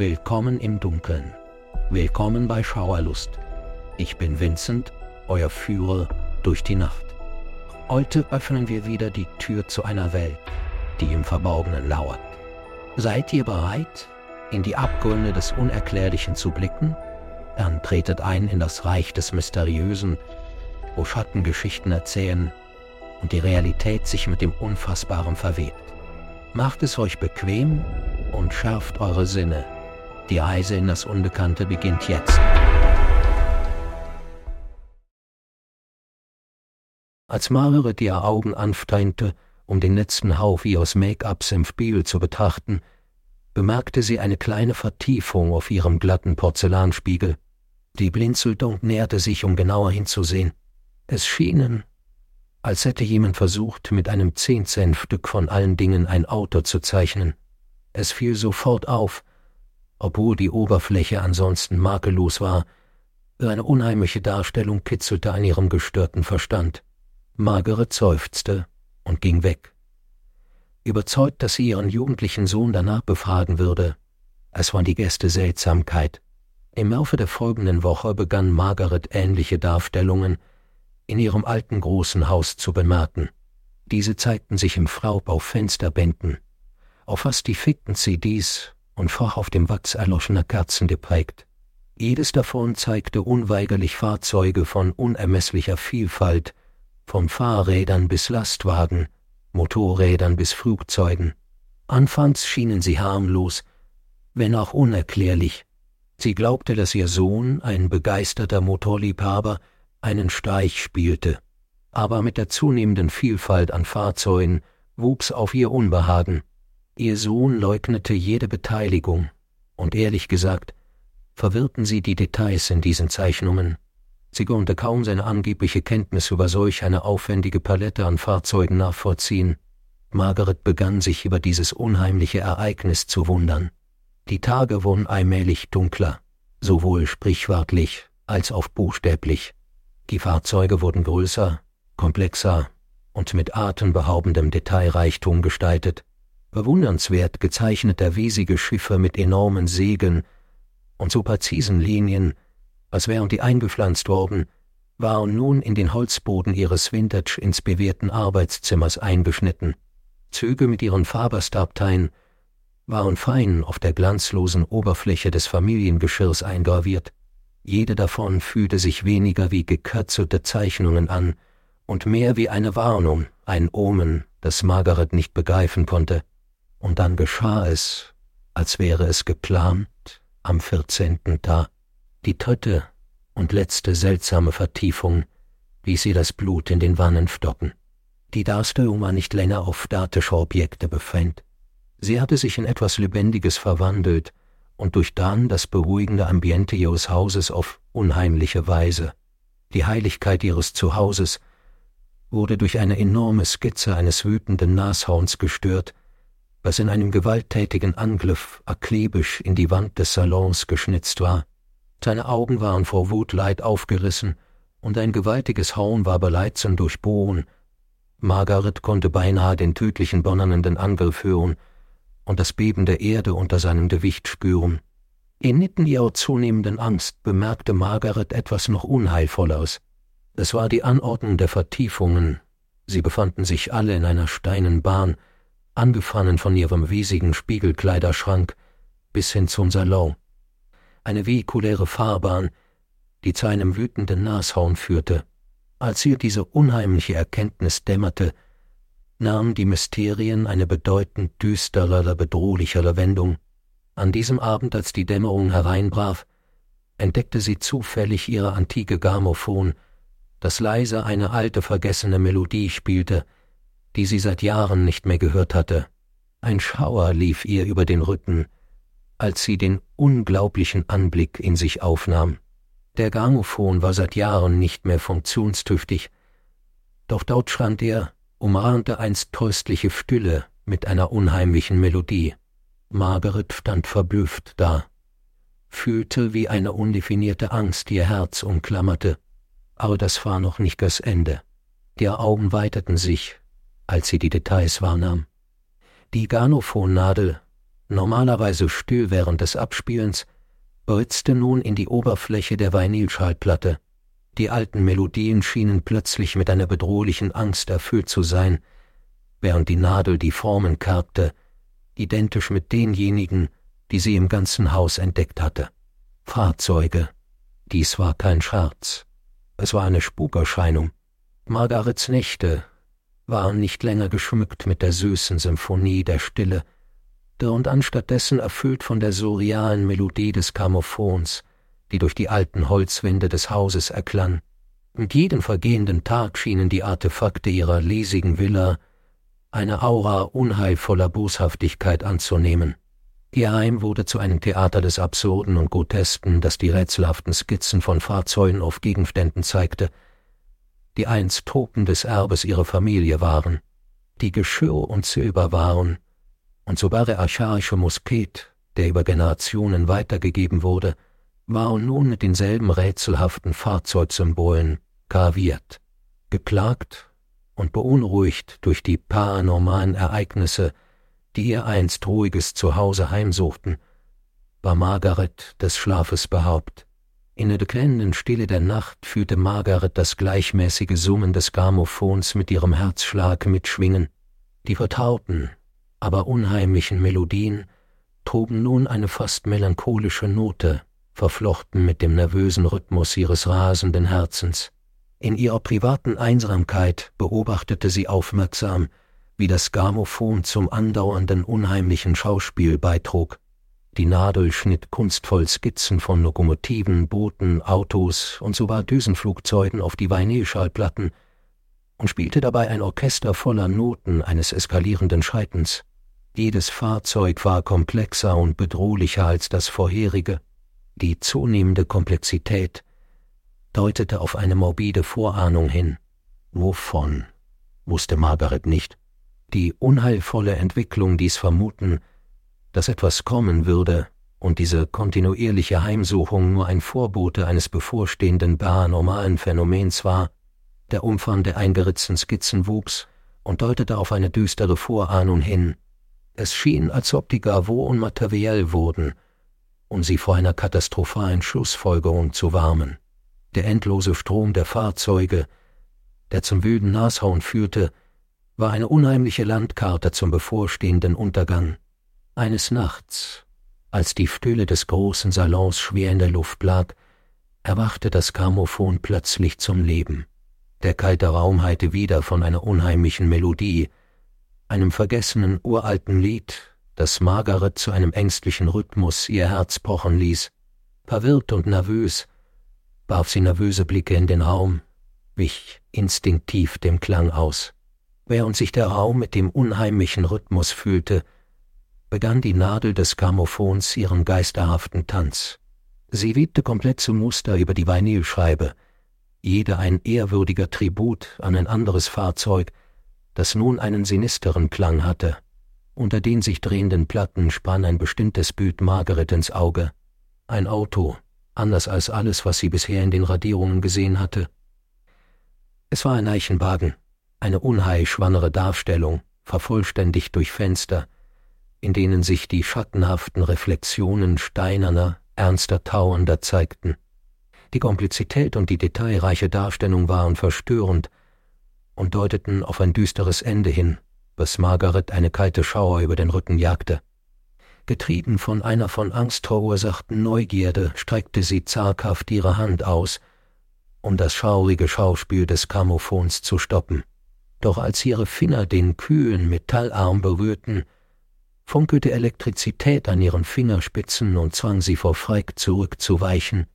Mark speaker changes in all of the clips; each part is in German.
Speaker 1: Willkommen im Dunkeln. Willkommen bei Schauerlust. Ich bin Vincent, euer Führer durch die Nacht. Heute öffnen wir wieder die Tür zu einer Welt, die im Verborgenen lauert. Seid ihr bereit, in die Abgründe des Unerklärlichen zu blicken? Dann tretet ein in das Reich des Mysteriösen, wo Schattengeschichten erzählen und die Realität sich mit dem Unfassbaren verwebt. Macht es euch bequem und schärft eure Sinne. Die Reise in das Unbekannte beginnt jetzt. Als Margaret ihre Augen anstrengte, um den letzten Hauch aus Make-ups im Spiegel zu betrachten, bemerkte sie eine kleine Vertiefung auf ihrem glatten Porzellanspiegel. Die Blinzeldung näherte sich, um genauer hinzusehen. Es schienen, als hätte jemand versucht, mit einem Zehn-Cent-Stück von allen Dingen ein Auto zu zeichnen. Es fiel sofort auf, obwohl die Oberfläche ansonsten makellos war, eine unheimliche Darstellung kitzelte an ihrem gestörten Verstand. Margaret seufzte und ging weg. Überzeugt, dass sie ihren jugendlichen Sohn danach befragen würde. Es war die Gäste Seltsamkeit. Im Laufe der folgenden Woche begann Margaret ähnliche Darstellungen in ihrem alten großen Haus zu bemerken. Diese zeigten sich im Fraub auf Fensterbänken, auf fast die fickten CDs und fach auf dem Wachs erloschener Kerzen geprägt. Jedes davon zeigte unweigerlich Fahrzeuge von unermesslicher Vielfalt, von Fahrrädern bis Lastwagen, Motorrädern bis Flugzeugen. Anfangs schienen sie harmlos, wenn auch unerklärlich, Sie glaubte, dass ihr Sohn, ein begeisterter Motorliebhaber, einen Streich spielte, aber mit der zunehmenden Vielfalt an Fahrzeugen wuchs auf ihr Unbehagen. Ihr Sohn leugnete jede Beteiligung, und ehrlich gesagt, verwirrten sie die Details in diesen Zeichnungen. Sie konnte kaum seine angebliche Kenntnis über solch eine aufwendige Palette an Fahrzeugen nachvollziehen. Margaret begann sich über dieses unheimliche Ereignis zu wundern. Die Tage wurden allmählich dunkler, sowohl sprichwörtlich als auch buchstäblich. Die Fahrzeuge wurden größer, komplexer und mit atemberaubendem Detailreichtum gestaltet. Bewundernswert gezeichnete riesige Schiffe mit enormen Segeln und so präzisen Linien, als wären die eingepflanzt worden, waren nun in den Holzboden ihres vintage inspirierten Arbeitszimmers eingeschnitten. Züge mit ihren Faberstabteien waren fein auf der glanzlosen Oberfläche des Familiengeschirrs eingraviert. Jede davon fühlte sich weniger wie gekürzelte Zeichnungen an und mehr wie eine Warnung, ein Omen, das Margaret nicht begreifen konnte. Und dann geschah es, als wäre es geplant, am vierzehnten Tag. Die dritte und letzte seltsame Vertiefung ließ sie das Blut in den Wannen stocken. Die Darstellung war nicht länger auf statische Objekte beschränkt. Sie hatte sich in etwas Lebendiges verwandelt und durchdrang das beruhigende Ambiente ihres Hauses auf unheimliche Weise. Die Heiligkeit ihres Zuhauses wurde durch eine enorme Skizze eines wütenden Nashorns gestört, was in einem gewalttätigen Angriff akribisch in die Wand des Salons geschnitzt war. Seine Augen waren vor Wutleid aufgerissen, und ein gewaltiges Horn war bereits zum Durchbohren. Margaret konnte beinahe den tödlichen donnernden Angriff hören, und das Beben der Erde unter seinem Gewicht spüren. Inmitten ihrer zunehmenden Angst bemerkte Margaret etwas noch Unheilvolleres. Es war die Anordnung der Vertiefungen. Sie befanden sich alle in einer steinen Bahn, angefangen von ihrem riesigen Spiegelkleiderschrank bis hin zum Salon. Eine vehikuläre Fahrbahn, die zu einem wütenden Nashorn führte. Als ihr diese unheimliche Erkenntnis dämmerte, nahmen die Mysterien eine bedeutend düsterer, bedrohlicher Wendung. An diesem Abend, als die Dämmerung hereinbrach, entdeckte sie zufällig ihre antike Grammophon, das leise eine alte vergessene Melodie spielte, die sie seit Jahren nicht mehr gehört hatte. Ein Schauer lief ihr über den Rücken, als sie den unglaublichen Anblick in sich aufnahm. Der Grammophon war seit Jahren nicht mehr funktionstüchtig, doch dort stand er, umrahmte einst tröstliche Stille mit einer unheimlichen Melodie. Margaret stand verblüfft da, fühlte, wie eine undefinierte Angst ihr Herz umklammerte, aber das war noch nicht das Ende. Ihre Augen weiterten sich, als sie die Details wahrnahm. Die Garnophonnadel normalerweise still während des Abspielens, ritzte nun in die Oberfläche der Vinylschallplatte. Die alten Melodien schienen plötzlich mit einer bedrohlichen Angst erfüllt zu sein, während die Nadel die Formen kerbte, identisch mit denjenigen, die sie im ganzen Haus entdeckt hatte. Fahrzeuge. Dies war kein Scherz. Es war eine Spukerscheinung. Margarets Nächte waren nicht länger geschmückt mit der süßen Symphonie der Stille, und anstattdessen erfüllt von der surrealen Melodie des Grammophons, die durch die alten Holzwände des Hauses erklang. Mit jedem vergehenden Tag schienen die Artefakte ihrer lesigen Villa eine Aura unheilvoller Boshaftigkeit anzunehmen. Ihr Heim wurde zu einem Theater des Absurden und Grotesken, das die rätselhaften Skizzen von Fahrzeugen auf Gegenständen zeigte, die einst Truppen des Erbes ihrer Familie waren, die Geschirr und Silber waren, und sogar der archaische Musket, der über Generationen weitergegeben wurde, war nun mit denselben rätselhaften Fahrzeugsymbolen graviert, geplagt und beunruhigt durch die paranormalen Ereignisse, die ihr einst ruhiges Zuhause heimsuchten, war Margaret des Schlafes beraubt. In der bekennenden Stille der Nacht fühlte Margaret das gleichmäßige Summen des Grammophons mit ihrem Herzschlag mitschwingen. Die vertrauten, aber unheimlichen Melodien trugen nun eine fast melancholische Note, verflochten mit dem nervösen Rhythmus ihres rasenden Herzens. In ihrer privaten Einsamkeit beobachtete sie aufmerksam, wie das Grammophon zum andauernden unheimlichen Schauspiel beitrug. Die Nadel schnitt kunstvoll Skizzen von Lokomotiven, Booten, Autos und sogar Düsenflugzeugen auf die Vinylschallplatten und spielte dabei ein Orchester voller Noten eines eskalierenden Schreitens. Jedes Fahrzeug war komplexer und bedrohlicher als das vorherige. Die zunehmende Komplexität deutete auf eine morbide Vorahnung hin. Wovon? wusste Margaret nicht. Die unheilvolle Entwicklung ließ vermuten, dass etwas kommen würde und diese kontinuierliche Heimsuchung nur ein Vorbote eines bevorstehenden paranormalen Phänomens war. Der Umfang der eingeritzten Skizzen wuchs und deutete auf eine düstere Vorahnung hin, es schien, als ob die Gavoren materiell wurden, um sie vor einer katastrophalen Schlussfolgerung zu warnen. Der endlose Strom der Fahrzeuge, der zum wilden Nashorn führte, war eine unheimliche Landkarte zum bevorstehenden Untergang. Eines Nachts, als die Stille des großen Salons schwer in der Luft lag, erwachte das Grammophon plötzlich zum Leben. Der kalte Raum hallte wieder von einer unheimlichen Melodie, einem vergessenen uralten Lied, das Margaret zu einem ängstlichen Rhythmus ihr Herz pochen ließ. Verwirrt und nervös warf sie nervöse Blicke in den Raum, wich instinktiv dem Klang aus. Während sich der Raum mit dem unheimlichen Rhythmus fühlte, begann die Nadel des Grammophons ihren geisterhaften Tanz. Sie webte komplexe Muster über die Vinylscheibe, jede ein ehrwürdiger Tribut an ein anderes Fahrzeug, das nun einen sinisteren Klang hatte. Unter den sich drehenden Platten spann ein bestimmtes Bild Margaret ins Auge. Ein Auto, anders als alles, was sie bisher in den Radierungen gesehen hatte. Es war ein Eichenwagen, eine unheilschwangere Darstellung, vervollständigt durch Fenster, in denen sich die schattenhaften Reflexionen steinerner, ernster Tauender zeigten. Die Komplizität und die detailreiche Darstellung waren verstörend, und deuteten auf ein düsteres Ende hin, was Margaret eine kalte Schauer über den Rücken jagte. Getrieben von einer von Angst verursachten Neugierde streckte sie zaghaft ihre Hand aus, um das schaurige Schauspiel des Grammophons zu stoppen. Doch als ihre Finger den kühlen Metallarm berührten, funkelte Elektrizität an ihren Fingerspitzen und zwang sie vor Freck zurückzuweichen.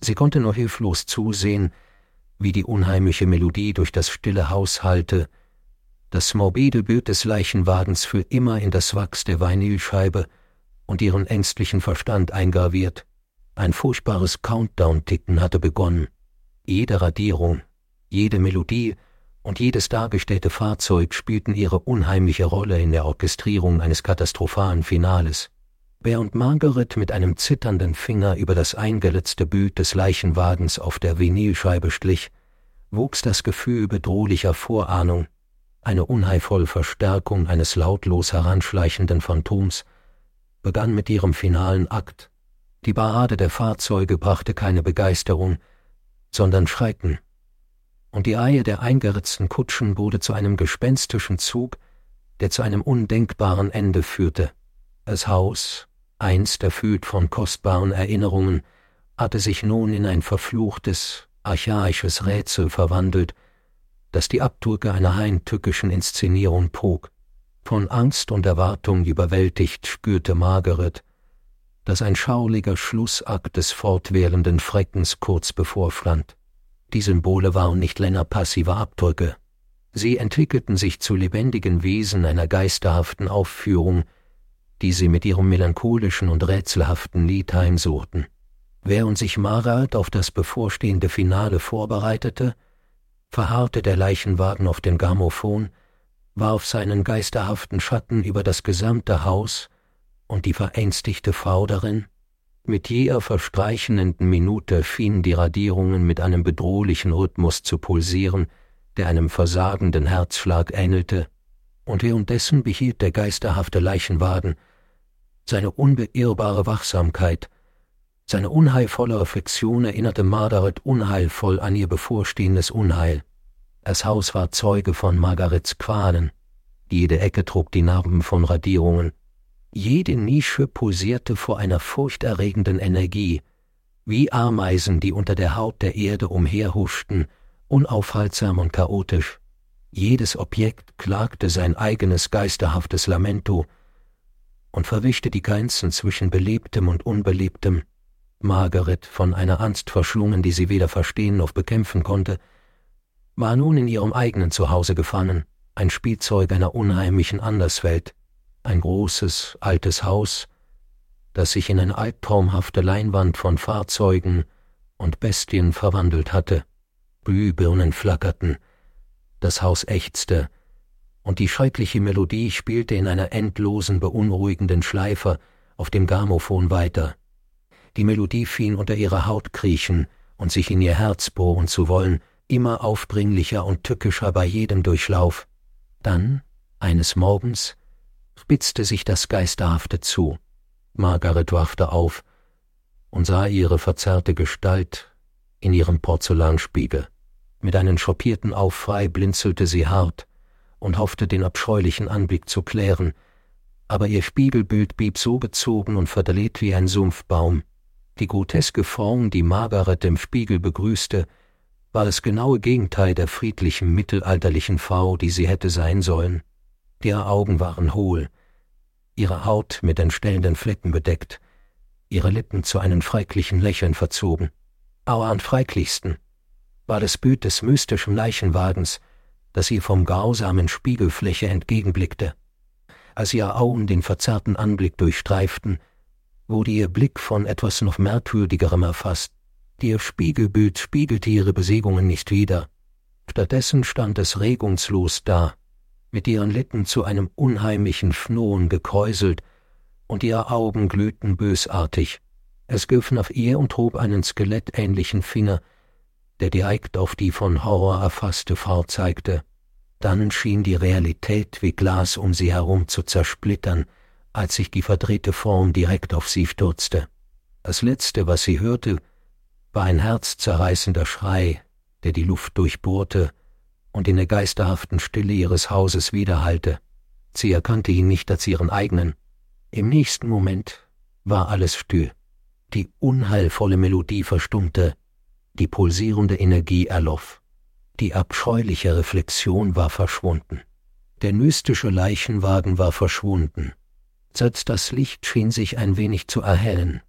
Speaker 1: Sie konnte nur hilflos zusehen, wie die unheimliche Melodie durch das stille Haus hallte, das morbide Bild des Leichenwagens für immer in das Wachs der Vinylscheibe und ihren ängstlichen Verstand eingraviert. Ein furchtbares Countdown-Ticken hatte begonnen. Jede Radierung, jede Melodie und jedes dargestellte Fahrzeug spielten ihre unheimliche Rolle in der Orchestrierung eines katastrophalen Finales. Während Margaret mit einem zitternden Finger über das eingeletzte Bild des Leichenwagens auf der Vinylscheibe schlich, wuchs das Gefühl bedrohlicher Vorahnung, eine unheilvolle Verstärkung eines lautlos heranschleichenden Phantoms, begann mit ihrem finalen Akt. Die Parade der Fahrzeuge brachte keine Begeisterung, sondern Schrecken. Und die Reihe der eingeritzten Kutschen wurde zu einem gespenstischen Zug, der zu einem undenkbaren Ende führte. Das Haus, einst erfüllt von kostbaren Erinnerungen, hatte sich nun in ein verfluchtes, archaisches Rätsel verwandelt, das die Abdrücke einer heimtückischen Inszenierung trug. Von Angst und Erwartung überwältigt spürte Margaret, dass ein schauliger Schlussakt des fortwährenden Freckens kurz bevorstand. Die Symbole waren nicht länger passive Abdrücke. Sie entwickelten sich zu lebendigen Wesen einer geisterhaften Aufführung, die sie mit ihrem melancholischen und rätselhaften Lied heimsuchten. Während sich Margaret auf das bevorstehende Finale vorbereitete, verharrte der Leichenwagen auf dem Grammophon, warf seinen geisterhaften Schatten über das gesamte Haus und die verängstigte Frau darin. Mit jeder verstreichenden Minute schienen die Radierungen mit einem bedrohlichen Rhythmus zu pulsieren, der einem versagenden Herzschlag ähnelte, und währenddessen behielt der geisterhafte Leichenwagen seine unbeirrbare Wachsamkeit, seine unheilvolle Reflexion erinnerte Margaret unheilvoll an ihr bevorstehendes Unheil. Das Haus war Zeuge von Margarets Qualen. Jede Ecke trug die Narben von Radierungen. Jede Nische pulsierte vor einer furchterregenden Energie, wie Ameisen, die unter der Haut der Erde umherhuschten, unaufhaltsam und chaotisch. Jedes Objekt klagte sein eigenes geisterhaftes Lamento und verwischte die Grenzen zwischen Belebtem und Unbelebtem. Margaret, von einer Angst verschlungen, die sie weder verstehen noch bekämpfen konnte, war nun in ihrem eigenen Zuhause gefangen, ein Spielzeug einer unheimlichen Anderswelt, ein großes, altes Haus, das sich in eine albtraumhafte Leinwand von Fahrzeugen und Bestien verwandelt hatte. Glühbirnen flackerten, das Haus ächzte, und die schreckliche Melodie spielte in einer endlosen, beunruhigenden Schleife auf dem Grammophon weiter. Die Melodie schien unter ihrer Haut kriechen und sich in ihr Herz bohren zu wollen, immer aufdringlicher und tückischer bei jedem Durchlauf. Dann, eines Morgens, spitzte sich das Geisterhafte zu. Margaret wachte auf und sah ihre verzerrte Gestalt in ihrem Porzellanspiegel. Mit einem schockierten Aufschrei blinzelte sie hart und hoffte, den abscheulichen Anblick zu klären, aber ihr Spiegelbild blieb so bezogen und verdreht wie ein Sumpfbaum. Die groteske Form, die Margaret im Spiegel begrüßte, war das genaue Gegenteil der friedlichen mittelalterlichen Frau, die sie hätte sein sollen. Ihre Augen waren hohl, ihre Haut mit entstellenden Flecken bedeckt, ihre Lippen zu einem freiklichen Lächeln verzogen. Aber am freiklichsten war das Bild des mystischen Leichenwagens, das ihr vom grausamen Spiegelfläche entgegenblickte. Als ihre Augen den verzerrten Anblick durchstreiften, wurde ihr Blick von etwas noch merkwürdigerem erfasst. Ihr Spiegelbild spiegelte ihre Besegungen nicht wider. Stattdessen stand es regungslos da, mit ihren Lippen zu einem unheimlichen Schnurren gekräuselt, und ihre Augen glühten bösartig. Es griff nach ihr und hob einen skelettähnlichen Finger, der direkt auf die von Horror erfasste Frau zeigte. Dann schien die Realität wie Glas um sie herum zu zersplittern, als sich die verdrehte Form direkt auf sie stürzte. Das Letzte, was sie hörte, war ein herzzerreißender Schrei, der die Luft durchbohrte und in der geisterhaften Stille ihres Hauses widerhallte. Sie erkannte ihn nicht als ihren eigenen. Im nächsten Moment war alles still. Die unheilvolle Melodie verstummte, die pulsierende Energie erloff. Die abscheuliche Reflexion war verschwunden. Der mystische Leichenwagen war verschwunden. Selbst das Licht schien sich ein wenig zu erhellen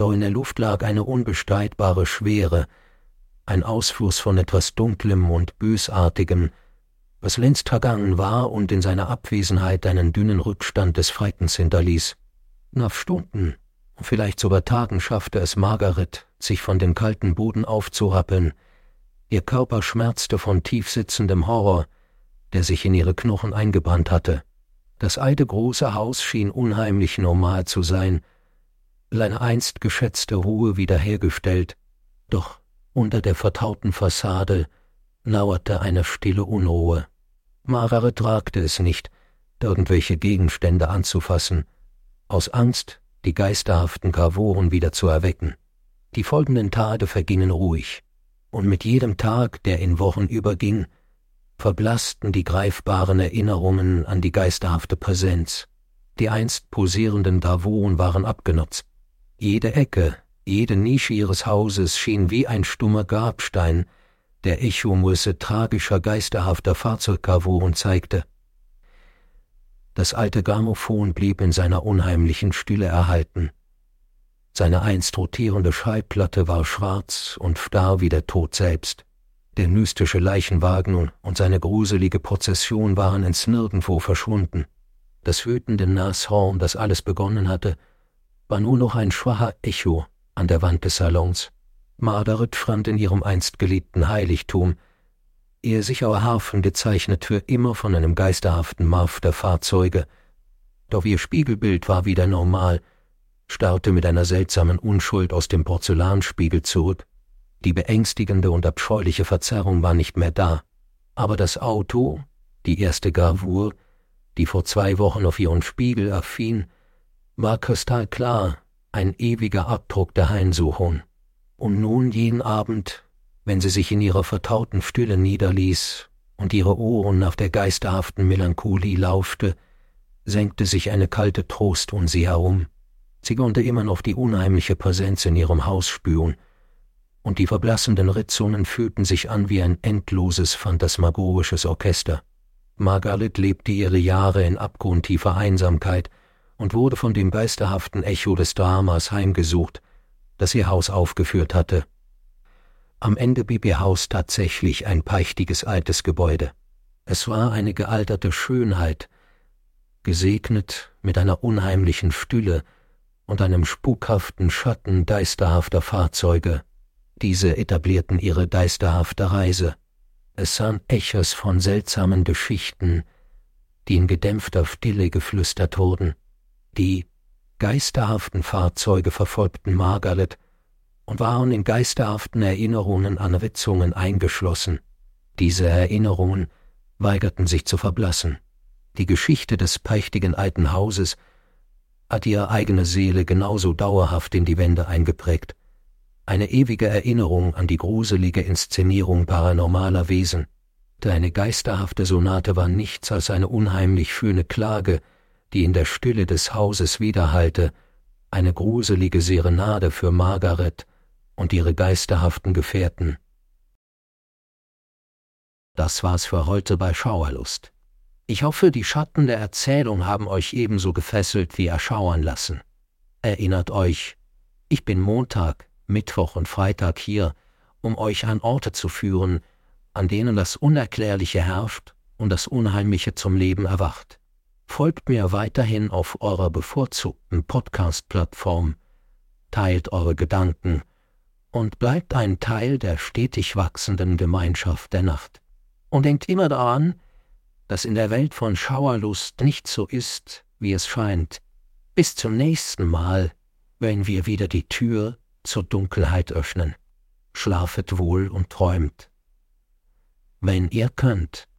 Speaker 1: doch in der Luft lag eine unbestreitbare Schwere, ein Ausfluss von etwas Dunklem und Bösartigem, was längst vergangen war und in seiner Abwesenheit einen dünnen Rückstand des Freitens hinterließ. Nach Stunden, vielleicht sogar Tagen schaffte es Margaret, sich von dem kalten Boden aufzurappeln. Ihr Körper schmerzte von tiefsitzendem Horror, der sich in ihre Knochen eingebrannt hatte. Das alte große Haus schien unheimlich normal zu sein, seine einst geschätzte Ruhe wiederhergestellt, doch unter der vertrauten Fassade lauerte eine stille Unruhe. Margaret tragte es nicht, irgendwelche Gegenstände anzufassen, aus Angst, die geisterhaften Gravoren wieder zu erwecken. Die folgenden Tage vergingen ruhig, und mit jedem Tag, der in Wochen überging, verblassten die greifbaren Erinnerungen an die geisterhafte Präsenz. Die einst posierenden Davoren waren abgenutzt. Jede Ecke, jede Nische ihres Hauses schien wie ein stummer Grabstein, der Echomrisse tragischer, geisterhafter Fahrzeugkavoren zeigte. Das alte Grammophon blieb in seiner unheimlichen Stille erhalten. Seine einst rotierende Schallplatte war schwarz und starr wie der Tod selbst. Der mystische Leichenwagen und seine gruselige Prozession waren ins Nirgendwo verschwunden. Das wütende Nashorn, das alles begonnen hatte, war nur noch ein schwacher Echo an der Wand des Salons. Margaret fand in ihrem einst geliebten Heiligtum, ihr sicherer Hafen gezeichnet für immer von einem geisterhaften Marf der Fahrzeuge, doch ihr Spiegelbild war wieder normal, starrte mit einer seltsamen Unschuld aus dem Porzellanspiegel zurück. Die beängstigende und abscheuliche Verzerrung war nicht mehr da, aber das Auto, die erste Gravur, die vor zwei Wochen auf ihren Spiegel erschien, war kristallklar, ein ewiger Abdruck der Heimsuchung. Und nun jeden Abend, wenn sie sich in ihrer vertrauten Stille niederließ und ihre Ohren nach der geisterhaften Melancholie lauschte, senkte sich eine kalte Trost um sie herum. Sie konnte immer noch die unheimliche Präsenz in ihrem Haus spüren, und die verblassenden Ritzungen fühlten sich an wie ein endloses phantasmagorisches Orchester. Margaret lebte ihre Jahre in abgrundtiefer Einsamkeit und wurde von dem geisterhaften Echo des Dramas heimgesucht, das ihr Haus aufgeführt hatte. Am Ende blieb ihr Haus tatsächlich ein prächtiges altes Gebäude. Es war eine gealterte Schönheit, gesegnet mit einer unheimlichen Stille und einem spukhaften Schatten geisterhafter Fahrzeuge. Diese etablierten ihre geisterhafte Reise. Es sahen Echos von seltsamen Geschichten, die in gedämpfter Stille geflüstert wurden. Die geisterhaften Fahrzeuge verfolgten Margaret und waren in geisterhaften Erinnerungen an Ritzungen eingeschlossen. Diese Erinnerungen weigerten sich zu verblassen. Die Geschichte des prächtigen alten Hauses hat ihre eigene Seele genauso dauerhaft in die Wände eingeprägt. Eine ewige Erinnerung an die gruselige Inszenierung paranormaler Wesen. Deine geisterhafte Sonate war nichts als eine unheimlich schöne Klage, die in der Stille des Hauses widerhallte, eine gruselige Serenade für Margaret und ihre geisterhaften Gefährten. Das war's für heute bei Schauerlust. Ich hoffe, die Schatten der Erzählung haben euch ebenso gefesselt wie erschauern lassen. Erinnert euch, ich bin Montag, Mittwoch und Freitag hier, um euch an Orte zu führen, an denen das Unerklärliche herrscht und das Unheimliche zum Leben erwacht. Folgt mir weiterhin auf eurer bevorzugten Podcast-Plattform, teilt eure Gedanken und bleibt ein Teil der stetig wachsenden Gemeinschaft der Nacht. Und denkt immer daran, dass in der Welt von Schauerlust nicht so ist, wie es scheint. Bis zum nächsten Mal, wenn wir wieder die Tür zur Dunkelheit öffnen. Schlafet wohl und träumt. Wenn ihr könnt.